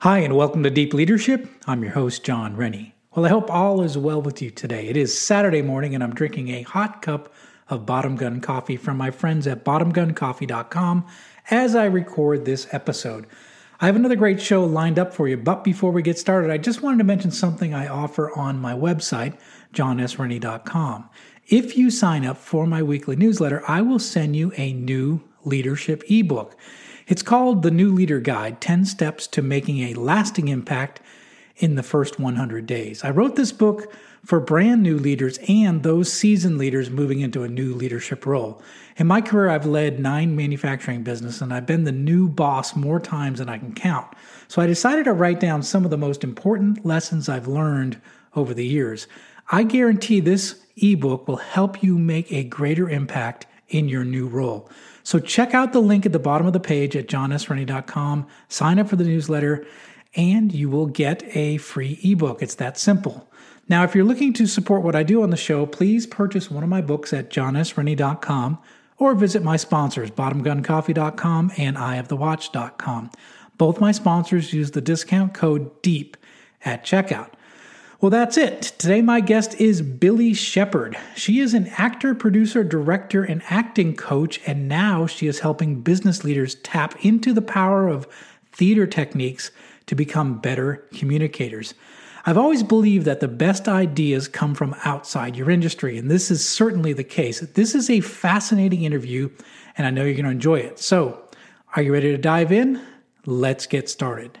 Hi, and welcome to Deep Leadership. I'm your host, John Rennie. Well, I hope all is well with you today. It is Saturday morning, and I'm drinking a hot cup of Bottom Gun coffee from my friends at bottomguncoffee.com as I record this episode. I have another great show lined up for you, but before we get started, I just wanted to mention something I offer on my website, johnsrennie.com. If you sign up for my weekly newsletter, I will send you a new leadership ebook. It's called The New Leader Guide 10 Steps to Making a Lasting Impact in the First 100 Days. I wrote this book for brand new leaders and those seasoned leaders moving into a new leadership role. In my career, I've led nine manufacturing businesses and I've been the new boss more times than I can count. So I decided to write down some of the most important lessons I've learned over the years. I guarantee this ebook will help you make a greater impact in your new role. So check out the link at the bottom of the page at johnsrennie.com, sign up for the newsletter, and you will get a free ebook. It's that simple. Now, if you're looking to support what I do on the show, please purchase one of my books at johnsrennie.com or visit my sponsors, bottomguncoffee.com and eyeofthewatch.com. Both my sponsors use the discount code DEEP at checkout. Well, that's it. Today, my guest is Billy Shepard. She is an actor, producer, director, and acting coach, and now she is helping business leaders tap into the power of theater techniques to become better communicators. I've always believed that the best ideas come from outside your industry, and this is certainly the case. This is a fascinating interview, and I know you're going to enjoy it. So, are you ready to dive in? Let's get started.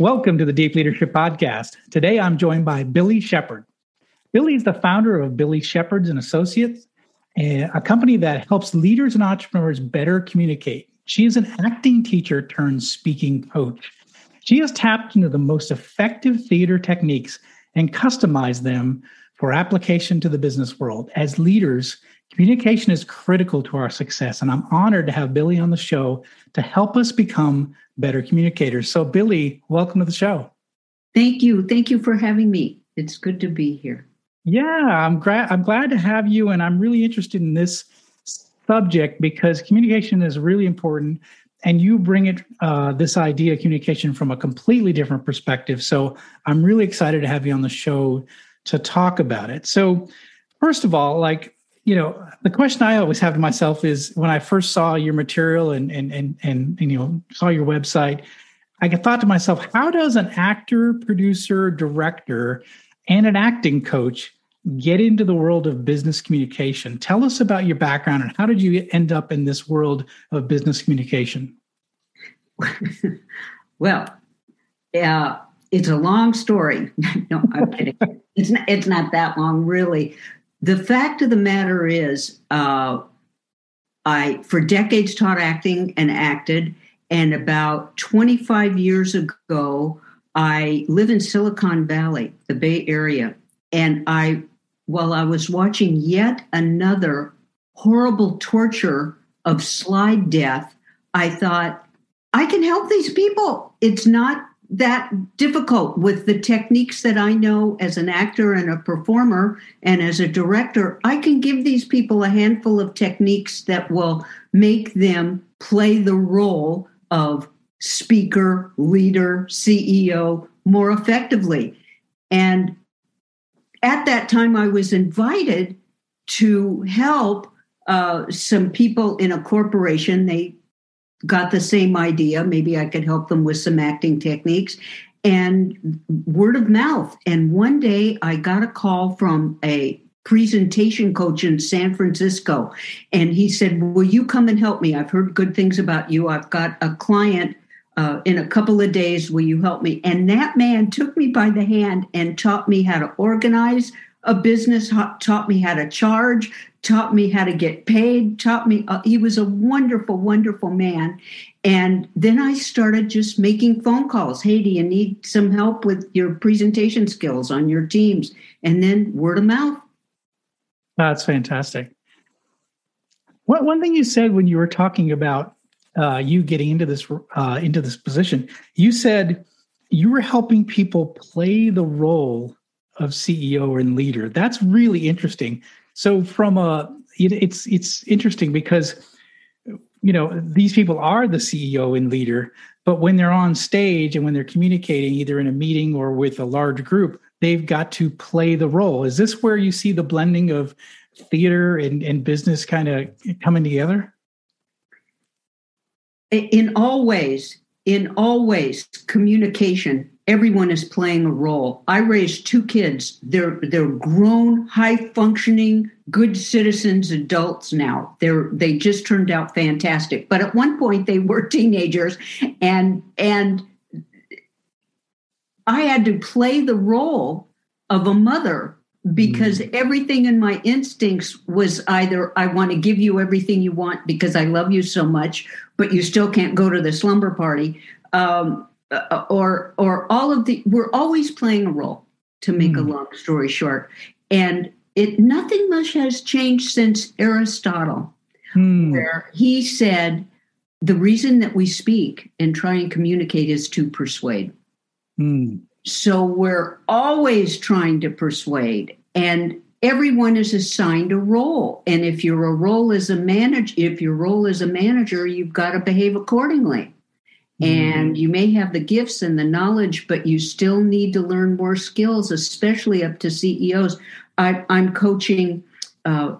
Welcome to the Deep Leadership Podcast. Today I'm joined by Billy Shepard. Billy is the founder of Billy Shepard's and Associates, a company that helps leaders and entrepreneurs better communicate. She is an acting teacher turned speaking coach. She has tapped into the most effective theater techniques and customized them for application to the business world. As leaders, communication is critical to our success, and I'm honored to have Billy on the show to help us become better communicators. So, Billy, welcome to the show. Thank you. Thank you for having me. It's good to be here. Yeah, I'm glad I'm glad to have you and I'm really interested in this subject because communication is really important and you bring it uh, this idea of communication from a completely different perspective. So, I'm really excited to have you on the show to talk about it. So, first of all, like you know, the question I always have to myself is when I first saw your material and and and and, and you know saw your website, I thought to myself, how does an actor, producer, director, and an acting coach get into the world of business communication? Tell us about your background and how did you end up in this world of business communication? well, yeah, it's a long story. no, I'm kidding. It's not, it's not that long, really. The fact of the matter is, uh, I for decades taught acting and acted, and about 25 years ago, I live in Silicon Valley, the Bay Area, and I, while I was watching yet another horrible torture of slide death, I thought, I can help these people. It's not that difficult with the techniques that I know as an actor and a performer and as a director. I can give these people a handful of techniques that will make them play the role of speaker, leader, CEO more effectively. And at that time, I was invited to help uh, some people in a corporation. They got the same idea. Maybe I could help them with some acting techniques and word of mouth. And one day I got a call from a presentation coach in San Francisco. And he said, Will you come and help me? I've heard good things about you. I've got a client uh, in a couple of days. Will you help me? And that man took me by the hand and taught me how to organize a business, taught me how to charge, taught me how to get paid, taught me. Uh, he was a wonderful, wonderful man. And then I started just making phone calls. Hey, do you need some help with your presentation skills on your teams? And then word of mouth. That's fantastic. One, one thing you said when you were talking about uh, you getting into this uh, into this position, you said you were helping people play the role of CEO and leader. That's really interesting. So from a it's it's interesting because you know these people are the CEO and leader, but when they're on stage and when they're communicating either in a meeting or with a large group, they've got to play the role. Is this where you see the blending of theater and, and business kind of coming together? In all ways, in all ways, communication everyone is playing a role. I raised two kids. They're they're grown, high functioning, good citizens, adults now. They're they just turned out fantastic. But at one point they were teenagers and and I had to play the role of a mother because mm. everything in my instincts was either I want to give you everything you want because I love you so much, but you still can't go to the slumber party. Um, uh, or or all of the we're always playing a role to make mm. a long story short and it nothing much has changed since aristotle mm. where he said the reason that we speak and try and communicate is to persuade mm. So we're always trying to persuade and everyone is assigned a role and if you're a role as a manager if your role as a manager you've got to behave accordingly and you may have the gifts and the knowledge, but you still need to learn more skills, especially up to CEOs. I, am coaching uh,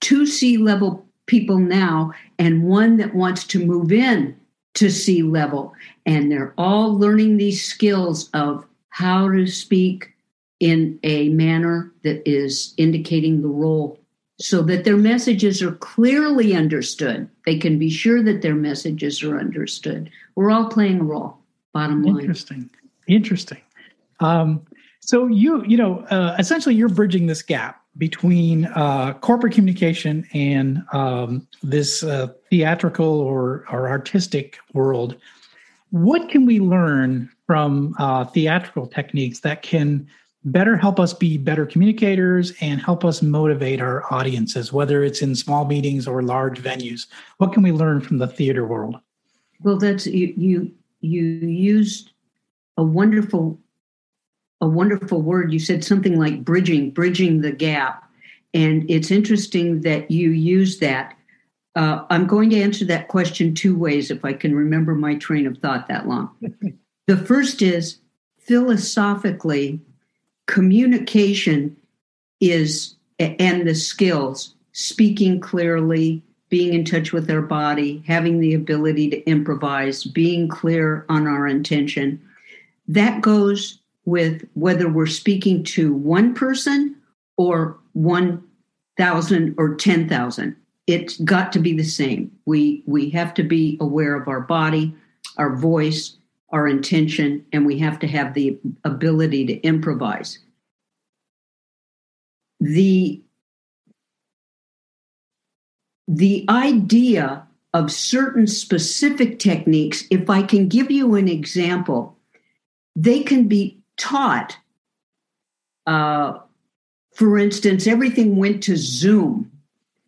two C level people now, and one that wants to move in to C level. And they're all learning these skills of how to speak in a manner that is indicating the role so that their messages are clearly understood. They can be sure that their messages are understood. We're all playing a role, bottom line. Interesting. Interesting. Um, so you, you know, uh, essentially you're bridging this gap between uh, corporate communication and um, this uh, theatrical or, or artistic world. What can we learn from uh, theatrical techniques that can better help us be better communicators and help us motivate our audiences, whether it's in small meetings or large venues? What can we learn from the theater world? Well, that's you you you used a wonderful a wonderful word. You said something like bridging, bridging the gap. And it's interesting that you use that. Uh, I'm going to answer that question two ways if I can remember my train of thought that long. the first is philosophically, communication is and the skills speaking clearly being in touch with our body having the ability to improvise being clear on our intention that goes with whether we're speaking to one person or 1000 or 10000 it's got to be the same we we have to be aware of our body our voice our intention, and we have to have the ability to improvise. The, the idea of certain specific techniques, if I can give you an example, they can be taught uh, for instance, everything went to Zoom.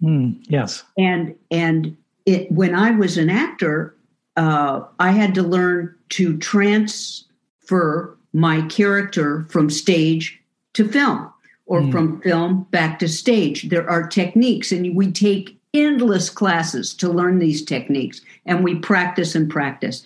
Mm, yes. And and it when I was an actor, uh, I had to learn to transfer my character from stage to film or mm. from film back to stage. There are techniques, and we take endless classes to learn these techniques, and we practice and practice.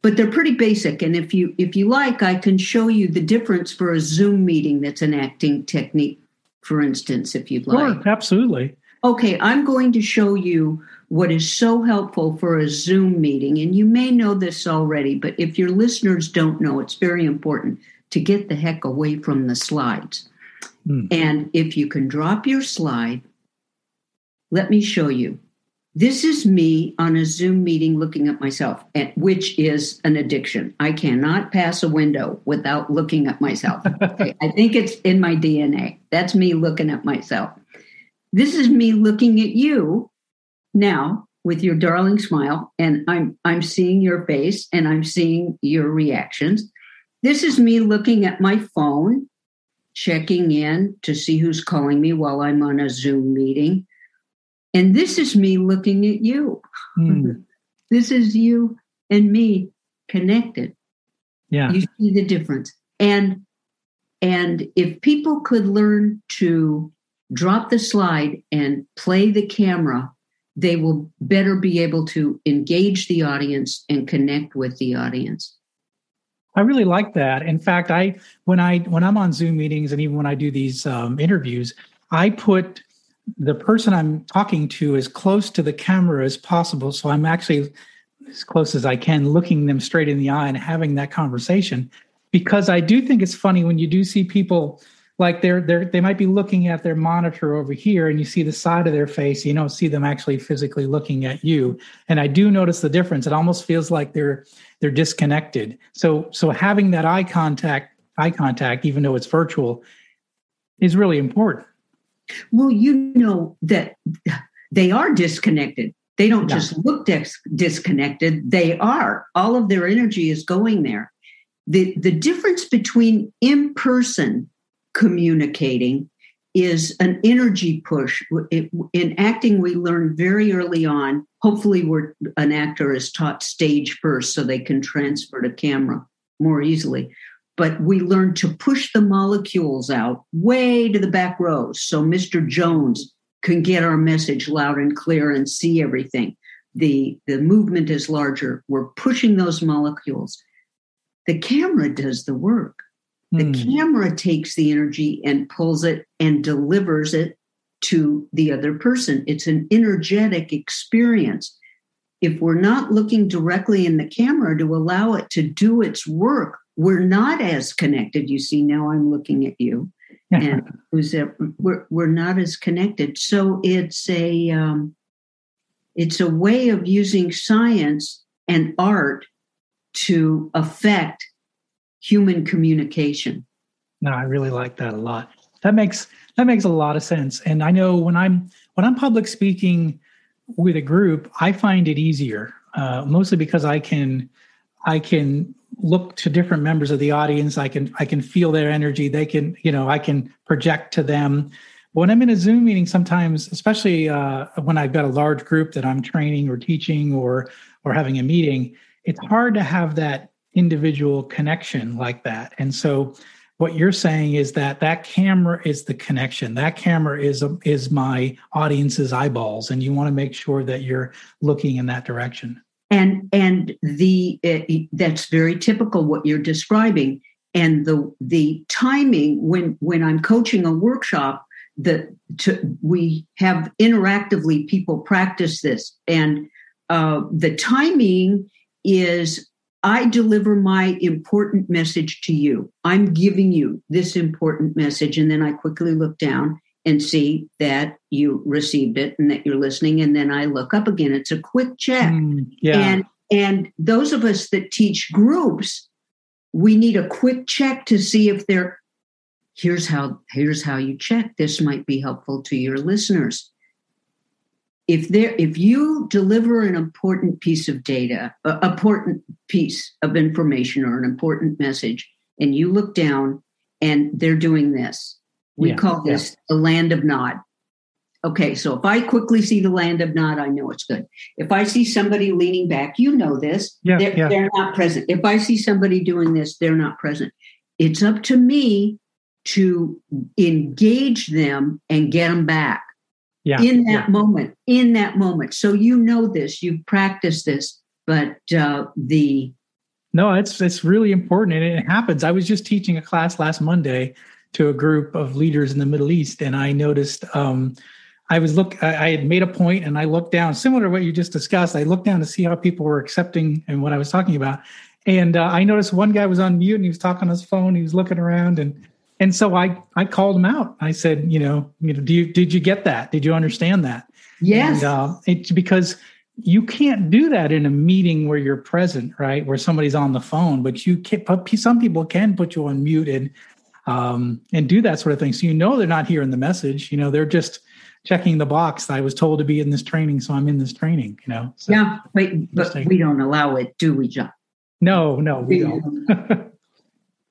But they're pretty basic, and if you if you like, I can show you the difference for a Zoom meeting that's an acting technique, for instance, if you'd like. Sure, absolutely. Okay, I'm going to show you what is so helpful for a Zoom meeting. And you may know this already, but if your listeners don't know, it's very important to get the heck away from the slides. Mm. And if you can drop your slide, let me show you. This is me on a Zoom meeting looking at myself, which is an addiction. I cannot pass a window without looking at myself. I think it's in my DNA. That's me looking at myself. This is me looking at you now with your darling smile and i'm i'm seeing your face and i'm seeing your reactions. This is me looking at my phone checking in to see who's calling me while i'm on a zoom meeting. And this is me looking at you. Mm. this is you and me connected. Yeah. You see the difference. And and if people could learn to drop the slide and play the camera they will better be able to engage the audience and connect with the audience. I really like that. In fact, I when I when I'm on Zoom meetings and even when I do these um, interviews, I put the person I'm talking to as close to the camera as possible. So I'm actually as close as I can, looking them straight in the eye and having that conversation. Because I do think it's funny when you do see people like they're they're they might be looking at their monitor over here and you see the side of their face you don't see them actually physically looking at you. And i do notice the difference. It almost feels like they're they're disconnected. So so having that eye contact eye contact even though it's virtual is really important. Well you know that they are disconnected. They don't yeah. just look dis- disconnected. They are. All of their energy is going there. The the difference between in person communicating is an energy push. in acting, we learn very early on. Hopefully, we're, an actor is taught stage first so they can transfer to camera more easily. But we learn to push the molecules out way to the back rows so Mr. Jones can get our message loud and clear and see everything. The, the movement is larger. We're pushing those molecules. The camera does the work. The mm. camera takes the energy and pulls it and delivers it to the other person. It's an energetic experience. If we're not looking directly in the camera to allow it to do its work, we're not as connected. You see, now I'm looking at you, and who's there? We're we're not as connected. So it's a um, it's a way of using science and art to affect human communication. No, I really like that a lot. That makes that makes a lot of sense. And I know when I'm when I'm public speaking with a group, I find it easier, uh, mostly because I can I can look to different members of the audience. I can I can feel their energy. They can you know I can project to them. When I'm in a Zoom meeting, sometimes, especially uh, when I've got a large group that I'm training or teaching or or having a meeting, it's hard to have that individual connection like that. And so what you're saying is that that camera is the connection. That camera is is my audience's eyeballs and you want to make sure that you're looking in that direction. And and the uh, that's very typical what you're describing and the the timing when when I'm coaching a workshop that we have interactively people practice this and uh, the timing is I deliver my important message to you. I'm giving you this important message. And then I quickly look down and see that you received it and that you're listening. And then I look up again. It's a quick check. Mm, yeah. And and those of us that teach groups, we need a quick check to see if they're here's how here's how you check. This might be helpful to your listeners if there if you deliver an important piece of data an important piece of information or an important message and you look down and they're doing this We Yeah, call this the land of nod. Okay, so if I quickly see the land of nod, I know it's good. If I see somebody leaning back, you know this, Yeah, they're, yeah. they're not present. If I see somebody doing this, they're not present. It's up to me to engage them and get them back Yeah. in that yeah. moment, in that moment. So you know this, you've practiced this, but uh, the No, it's it's really important, and it happens. I was just teaching a class last Monday to a group of leaders in the Middle East, and I noticed um, I was look. I, I had made a point, and I looked down, similar to what you just discussed. I looked down to see how people were accepting and what I was talking about, and uh, I noticed one guy was on mute and he was talking on his phone. He was looking around, and and so I I called him out. I said, you know, you know, do you did you get that? Did you understand that? yes, And, uh, it's because you can't do that in a meeting where you're present, right? Where somebody's on the phone, but you can. But some people can put you on mute and um, and do that sort of thing. So you know they're not hearing the message. You know they're just checking the box. I was told to be in this training, so I'm in this training. You know. So, yeah, but, but we don't allow it, do we, John? No, no, we don't.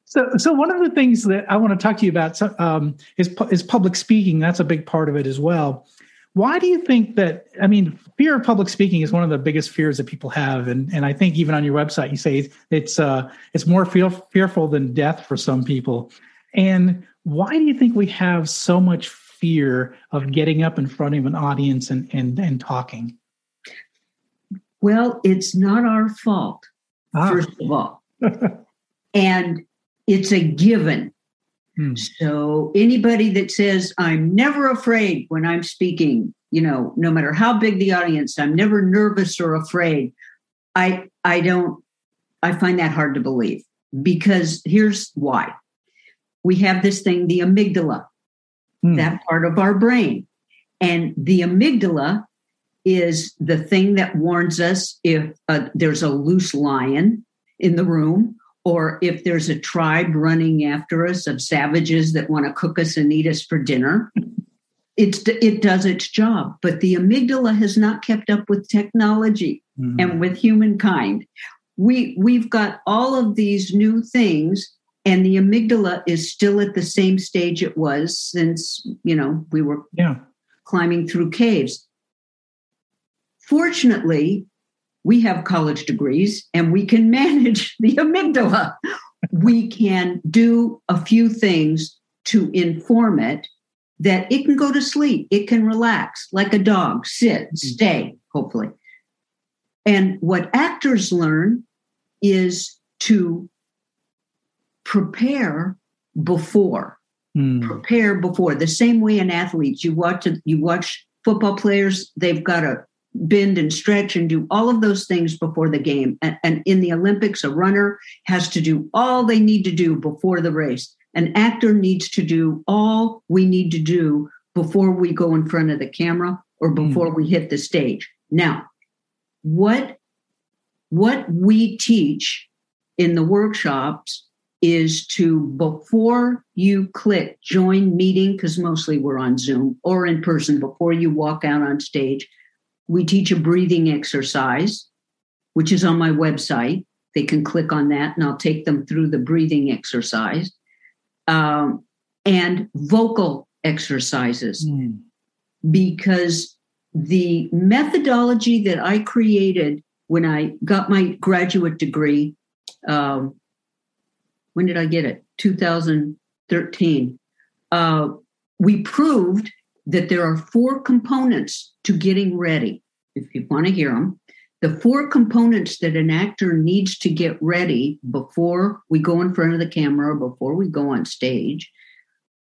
So, so one of the things that I want to talk to you about um, is is public speaking. That's a big part of it as well. Why do you think that? I mean, fear of public speaking is one of the biggest fears that people have, and and I think even on your website you say it's uh it's more fear, fearful than death for some people. And why do you think we have so much fear of getting up in front of an audience and and and talking? Well, it's not our fault, Ah, first of all. and it's a given. hmm, So anybody that says, I'm never afraid when I'm speaking, you know, no matter how big the audience, I'm never nervous or afraid. I I don't I find that hard to believe because here's why. We have this thing, the amygdala, hmm, that part of our brain. And the amygdala is the thing that warns us if uh, there's a loose lion in the room or if there's a tribe running after us of savages that want to cook us and eat us for dinner. It's, it does its job, but the amygdala has not kept up with technology hmm. and with humankind. We we've got all of these new things, and the amygdala is still at the same stage it was since you know we were yeah, climbing through caves. Fortunately, we have college degrees and we can manage the amygdala. we can do a few things to inform it that it can go to sleep, it can relax like a dog, sit, stay, hopefully. And what actors learn is to prepare before Hmm. prepare before the same way in athletes you watch you watch football players they've got to bend and stretch and do all of those things before the game. And, and in the olympics a runner has to do all they need to do before the race. An actor needs to do all we need to do before we go in front of the camera or hmm. before we hit the stage. Now what what we teach in the workshops is to before you click join meeting because mostly we're on zoom or in person before you walk out on stage we teach a breathing exercise which is on my website they can click on that and i'll take them through the breathing exercise um, and vocal exercises Hmm. because the methodology that I created when I got my graduate degree, um, when did I get it? 2013. Uh, we proved that there are four components to getting ready. If you want to hear them, the four components that an actor needs to get ready before we go in front of the camera, before we go on stage,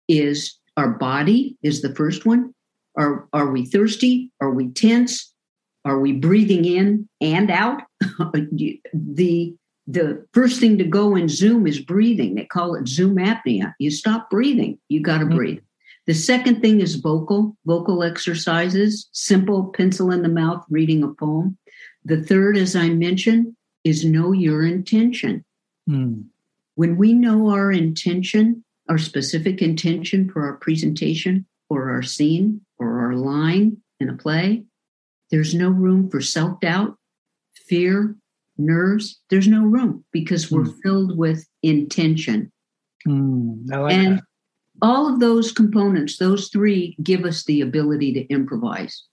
is our body is the first one. Are are we thirsty? Are we tense? Are we breathing in and out? the the first thing to go in Zoom is breathing. They call it Zoom apnea. You stop breathing. You got to Mhm. breathe. The second thing is vocal, vocal exercises, simple pencil in the mouth, reading a poem. The third, as I mentioned, is know your intention. Hmm. When we know our intention, our specific intention for our presentation or our scene or our line in a play, there's no room for self doubt, fear, nerves. There's no room because we're Hmm. filled with intention. I like and that. All of those components, those three, give us the ability to improvise.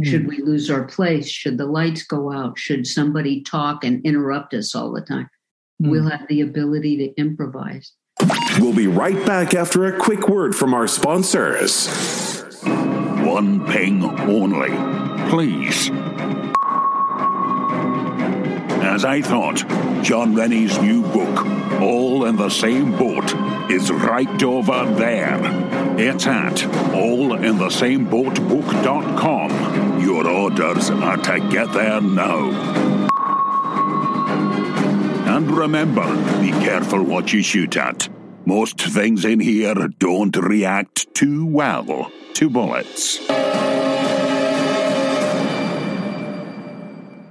Mm. Should we lose our place? Should the lights go out? Should somebody talk and interrupt us all the time? Mm. We'll have the ability to improvise. We'll be right back after a quick word from our sponsors. One ping only, please. As I thought, John Rennie's new book, All in the Same Boat, is right over there. It's at allinthesameboatbook.com. Your orders are to get there now. And remember, be careful what you shoot at. Most things in here don't react too well to bullets.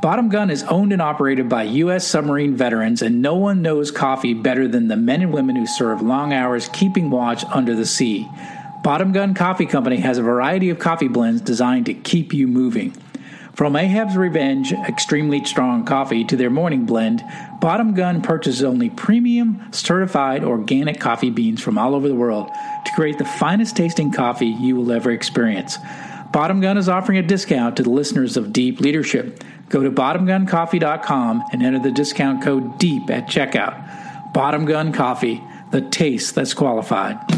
Bottom Gun is owned and operated by U.S. submarine veterans, and no one knows coffee better than the men and women who serve long hours keeping watch under the sea. Bottom Gun Coffee Company has a variety of coffee blends designed to keep you moving. From Ahab's Revenge extremely strong coffee to their morning blend, Bottom Gun purchases only premium, certified organic coffee beans from all over the world to create the finest tasting coffee you will ever experience. Bottom Gun is offering a discount to the listeners of Deep Leadership. Go to bottomguncoffee.com and enter the discount code DEEP at checkout. Bottom Gun Coffee, the taste that's qualified.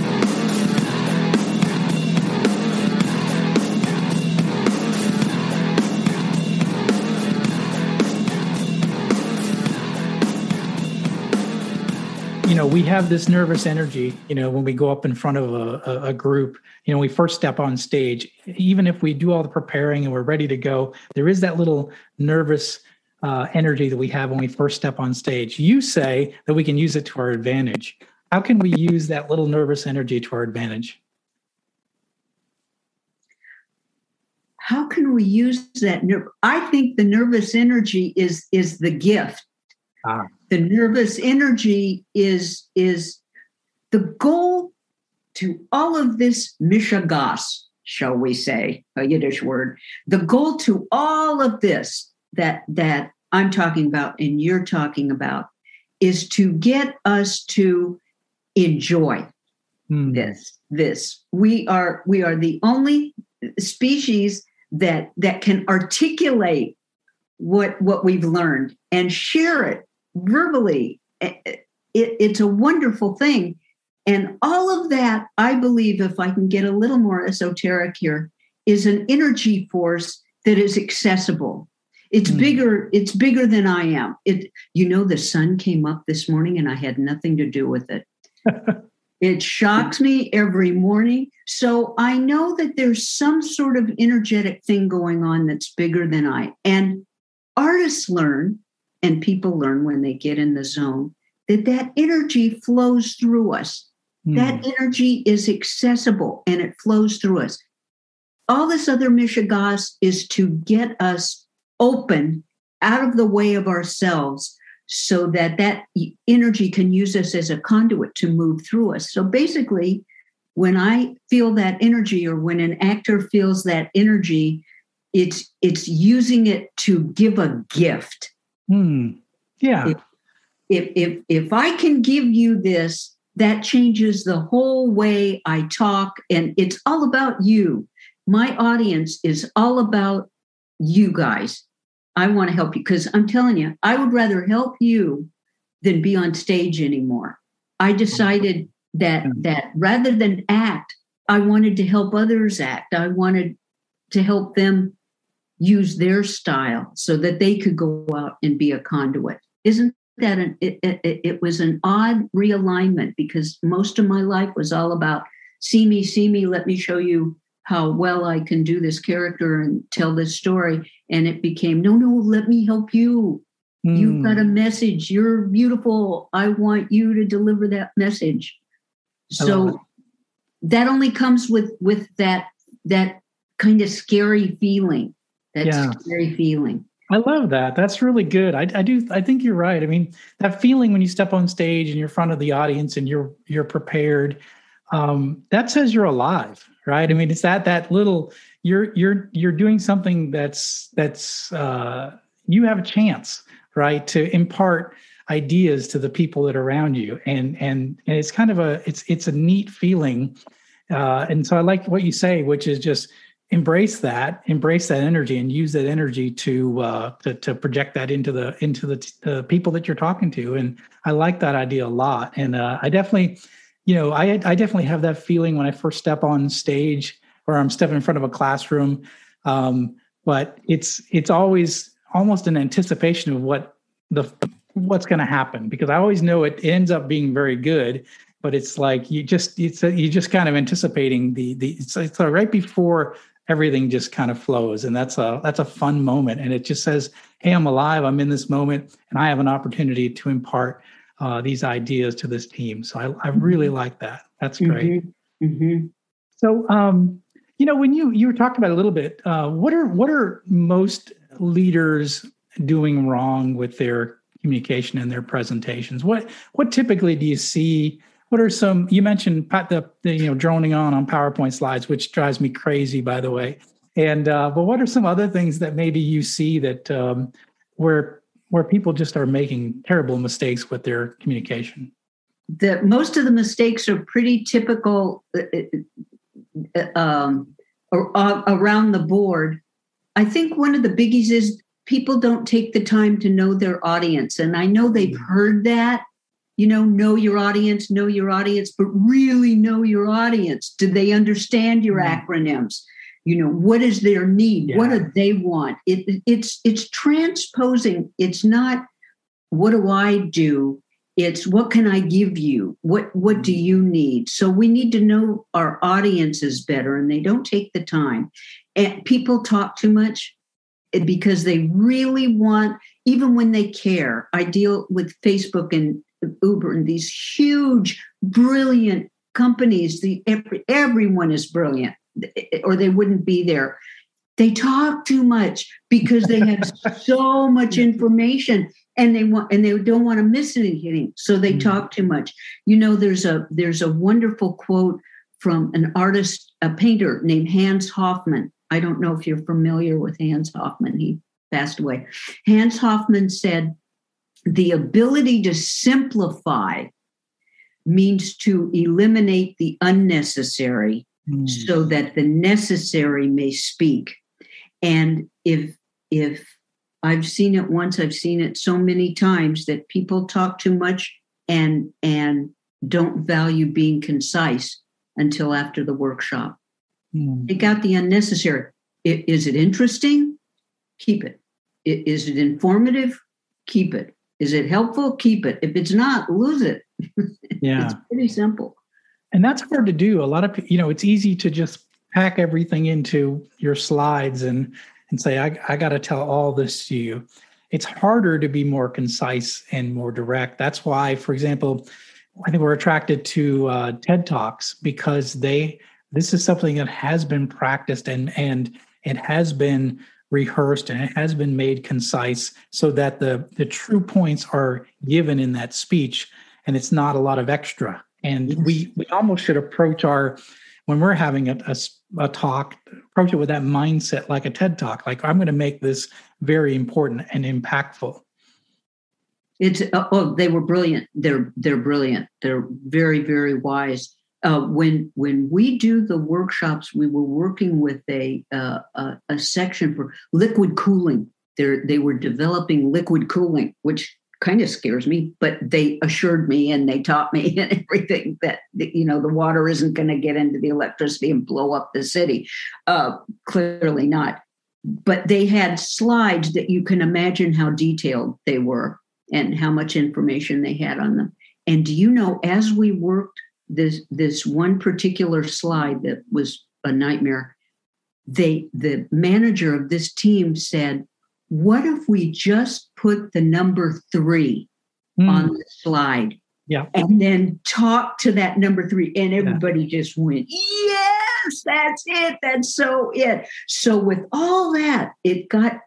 You know we have this nervous energy you know when we go up in front of a, a, group you know we first step on stage. Even if we do all the preparing and we're ready to go there is that little nervous uh, energy that we have when we first step on stage. You say that we can use it to our advantage. How can we use that little nervous energy to our advantage? How can we use that ner- i think the nervous energy is is the gift. Ah the nervous energy is is the goal to all of this mishagas shall we say a yiddish word the goal to all of this that that i'm talking about and you're talking about is to get us to enjoy mm. this this we are we are the only species that that can articulate what what we've learned and share it verbally. It, it's a wonderful thing. And all of that, I believe, if I can get a little more esoteric here, is an energy force that is accessible. It's mm. bigger, it's bigger than I am. It you know, the sun came up this morning and I had nothing to do with it. it shocks me every morning. So I know that there's some sort of energetic thing going on that's bigger than I. And artists learn and people learn when they get in the zone that that energy flows through us. Mm. that energy is accessible and it flows through us. All this other mishigas is to get us open out of the way of ourselves so that that energy can use us as a conduit to move through us. So basically when i feel that energy or when an actor feels that energy it's it's using it to give a gift Hmm. Yeah. If, if if if I can give you this, that changes the whole way I talk, and it's all about you. My audience is all about you guys. I want to help you because I'm telling you, I would rather help you than be on stage anymore. I decided that that rather than act, I wanted to help others act. I wanted to help them use their style so that they could go out and be a conduit. Isn't that an, it, it, it was an odd realignment because most of my life was all about see me, see me, let me show you how well I can do this character and tell this story. And it became, no, no, let me help you. Mm. You've got a hmm. message. You're beautiful. I want you to deliver that message. So that only comes with with that that kind of scary feeling. That Yeah. scary feeling. I love that. That's really good. I, I do. I think you're right. I mean, that feeling when you step on stage and you're in front of the audience and you're you're prepared, um, that says you're alive, right? I mean, it's that that little you're you're you're doing something that's that's uh, you have a chance, right, to impart ideas to the people that are around you, and and and it's kind of a it's it's a neat feeling, uh, and so I like what you say, which is just embrace that embrace that energy and use that energy to uh to, to project that into the into the, the people that you're talking to. And i like that idea a lot. And uh i definitely you know i i definitely have that feeling when i first step on stage or i'm stepping in front of a classroom. Um but it's it's always almost an anticipation of what the what's going to happen because i always know it ends up being very good but it's like you just it's a, you just kind of anticipating the the it's, it's right before everything just kind of flows and that's a that's a fun moment and it just says hey i'm alive i'm in this moment and i have an opportunity to impart uh, these ideas to this team. So i, I really like that. That's great. Hmm so um you know when you you were talking about a little bit uh, what are what are most leaders doing wrong with their communication and their presentations? What what typically do you see what are some you mentioned pat the, the you know droning on on powerpoint slides which drives me crazy by the way and uh, but what are some other things that maybe you see that um, where where people just are making terrible mistakes with their communication the most of the mistakes are pretty typical uh, uh, um, or, uh, around the board. I think one of the biggies is people don't take the time to know their audience, and I know they've heard that. You know, know your audience, know your audience, but really know your audience. Do they understand your Mm. acronyms? You know, what is their need? What do they want? It, it's it's transposing. It's not what do I do? It's what can I give you? What what do you need? So we need to know our audiences better, and they don't take the time. And people talk too much eh, because they really want, even when they care. I deal with Facebook and Uber and these huge, brilliant companies. The every, everyone is brilliant, or they wouldn't be there. They talk too much because they have so much information and they want and they don't want to miss anything so they Mhm. talk too much you know there's a there's a wonderful quote from an artist a painter named hans hofmann i don't know if you're familiar with hans hofmann he passed away hans hofmann said the ability to simplify means to eliminate the unnecessary so that the necessary may speak. And if if i've seen it once i've seen it so many times that people talk too much and and don't value being concise until after the workshop. Mm. take out the unnecessary. Is it interesting? Keep it. I- it informative? Keep it is it helpful? Keep it. If it's not lose it. Yeah. It's pretty simple. And that's hard to do. A lot of you know it's easy to just pack everything into your slides and and say i, I got to tell all this to you. It's harder to be more concise and more direct. That's why for example i think we're attracted to uh, ted talks because they this is something that has been practiced and and it has been rehearsed and it has been made concise so that the the true points are given in that speech and it's not a lot of extra and we we almost should approach our when we're having a a talk approach it with that mindset like a ted talk like i'm going to make this very important and impactful It's uh, oh, they were brilliant. They're they're brilliant. They're very very wise. Uh, when when we do the workshops, we were working with a uh, a, a section for liquid cooling. They they were developing liquid cooling, which kind of scares me. But they assured me and they taught me and everything that you know the water isn't going to get into the electricity and blow up the city. Uh, clearly not. But they had slides that you can imagine how detailed they were and how much information they had on them. And do you know, as we worked this this one particular slide that was a nightmare, they the manager of this team said, "What if we just put the number three Hmm. on the slide?" Yeah. And then talk to that number three. And everybody yeah. just went, yes, that's it. That's so it. So with all that, it got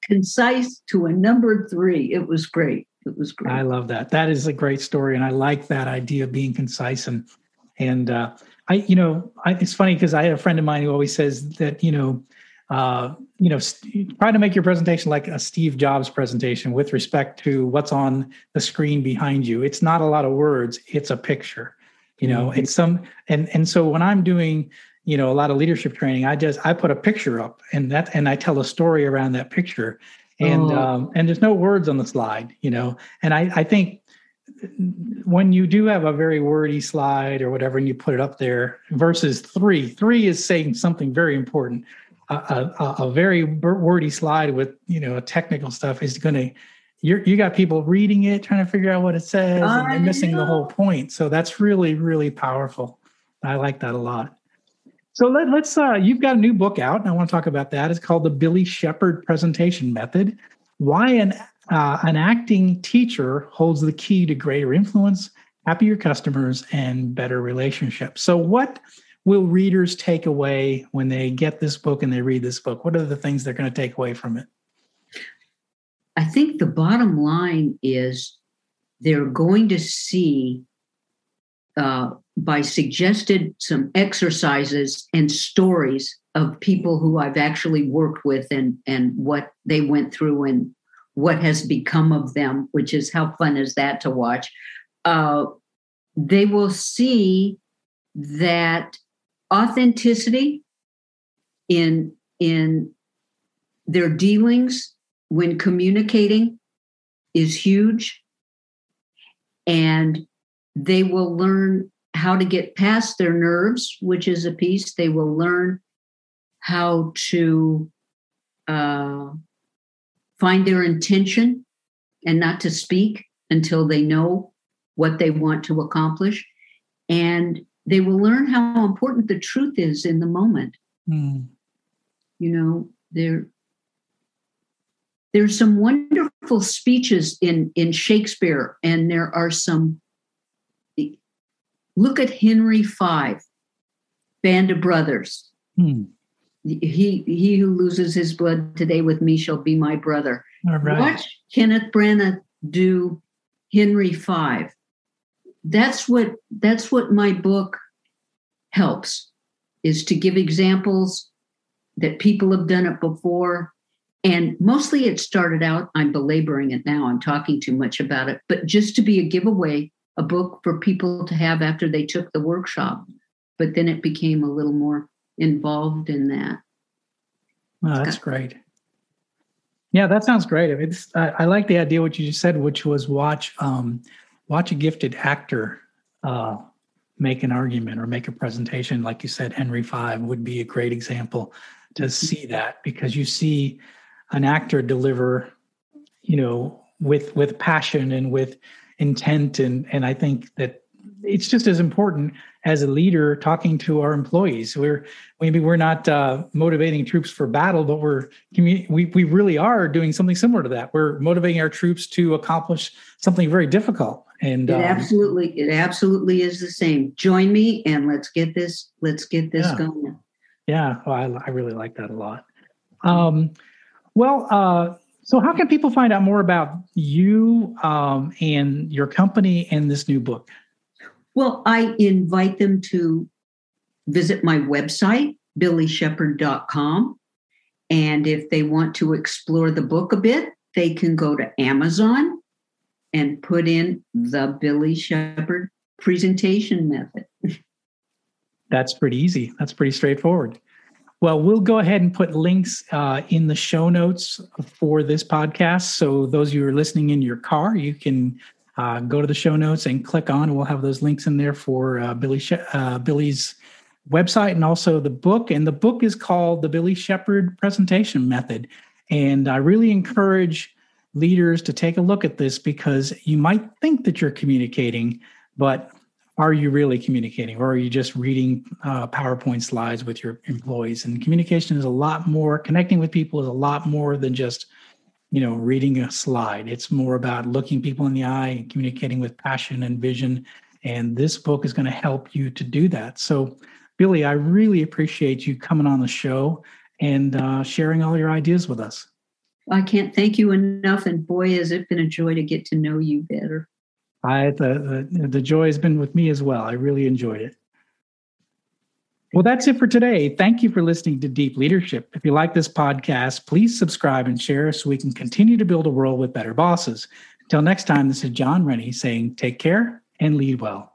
concise to a number three. It was great. It was great. I love that. That is a great story. And I like that idea of being concise and and uh I, you know, I, it's funny because I have a friend of mine who always says that, you know, uh, you know, st- try to make your presentation like a Steve Jobs presentation with respect to what's on the screen behind you. It's not a lot of words; it's a picture. You know, mm-hmm. it's some and and so when I'm doing, you know, a lot of leadership training, I just I put a picture up and that and I tell a story around that picture, and oh. um, and there's no words on the slide. You know, and I I think when you do have a very wordy slide or whatever and you put it up there versus three three is saying something very important. A, a, a very wordy slide with you know technical stuff is going to you you got people reading it trying to figure out what it says and they're missing the whole point. So that's really really powerful. I like that a lot so let, us uh, you've got a new book out and i want to talk about that it's called the billy shepherd presentation method why an uh, an acting teacher holds the key to greater influence, happier customers, and better relationships. So, what will readers take away when they get this book and they read this book? What are the things they're going to take away from it? I think the bottom line is they're going to see uh, by suggested some exercises and stories of people who I've actually worked with and and what they went through and what has become of them, which is how fun is that to watch, uh, they will see that authenticity in in their dealings when communicating is huge. And they will learn how to get past their nerves which is a piece they will learn how to uh, find their intention and not to speak until they know what they want to accomplish. And they will learn how important the truth is in the moment. Mm. You know, there there's some wonderful speeches in in Shakespeare, and there are some. Look at Henry V, Band of Brothers. Mm he he who loses his blood today with me shall be my brother. Right. Watch Kenneth Branagh do Henry V. That's what that's what my book helps is to give examples that people have done it before. And mostly it started out, I'm belaboring it now, I'm talking too much about it, but just to be a giveaway, a book for people to have after they took the workshop. But then it became a little more involved in that. Oh, that's great. Yeah, that sounds great. It's I, I, like the idea what you just said, which was watch um, watch a gifted actor uh, make an argument or make a presentation. Like you said, Henry V would be a great example to mm-hmm. see that because you see an actor deliver, you know, with with passion and with intent, and and I think that it's just as important as a leader talking to our employees. We're maybe we're not uh, motivating troops for battle, but we're we we really are doing something similar to that. We're motivating our troops to accomplish something very difficult. And it um, absolutely, it absolutely is the same. Join me and let's get this let's get this yeah. going. Yeah, well, I, I really like that a lot. Um, well, uh, so how can people find out more about you um, and your company and this new book? Well, I invite them to visit my website, billyshepherd.com. And if they want to explore the book a bit, they can go to Amazon and put in the Billy Shepherd presentation method. That's pretty easy. That's pretty straightforward. Well, we'll go ahead and put links uh, in the show notes for this podcast. So, those of you who are listening in your car, you can uh, go to the show notes and click on. We'll have those links in there for uh, Billy uh, Billy's website and also the book. And the book is called The Billy Shepherd Presentation Method. And I really encourage leaders to take a look at this because you might think that you're communicating, but are you really communicating or are you just reading uh, PowerPoint slides with your employees? And communication is a lot more, connecting with people is a lot more than just you know, reading a slide. It's more about looking people in the eye and communicating with passion and vision. And this book is going to help you to do that. So, Billy, I really appreciate you coming on the show and uh, sharing all your ideas with us. I can't thank you enough. And boy, has it been a joy to get to know you better. I the, the, the joy has been with me as well. I really enjoyed it. Well, that's it for today. Thank you for listening to Deep Leadership. If you like this podcast, please subscribe and share so we can continue to build a world with better bosses. Until next time, this is John Rennie saying take care and lead well.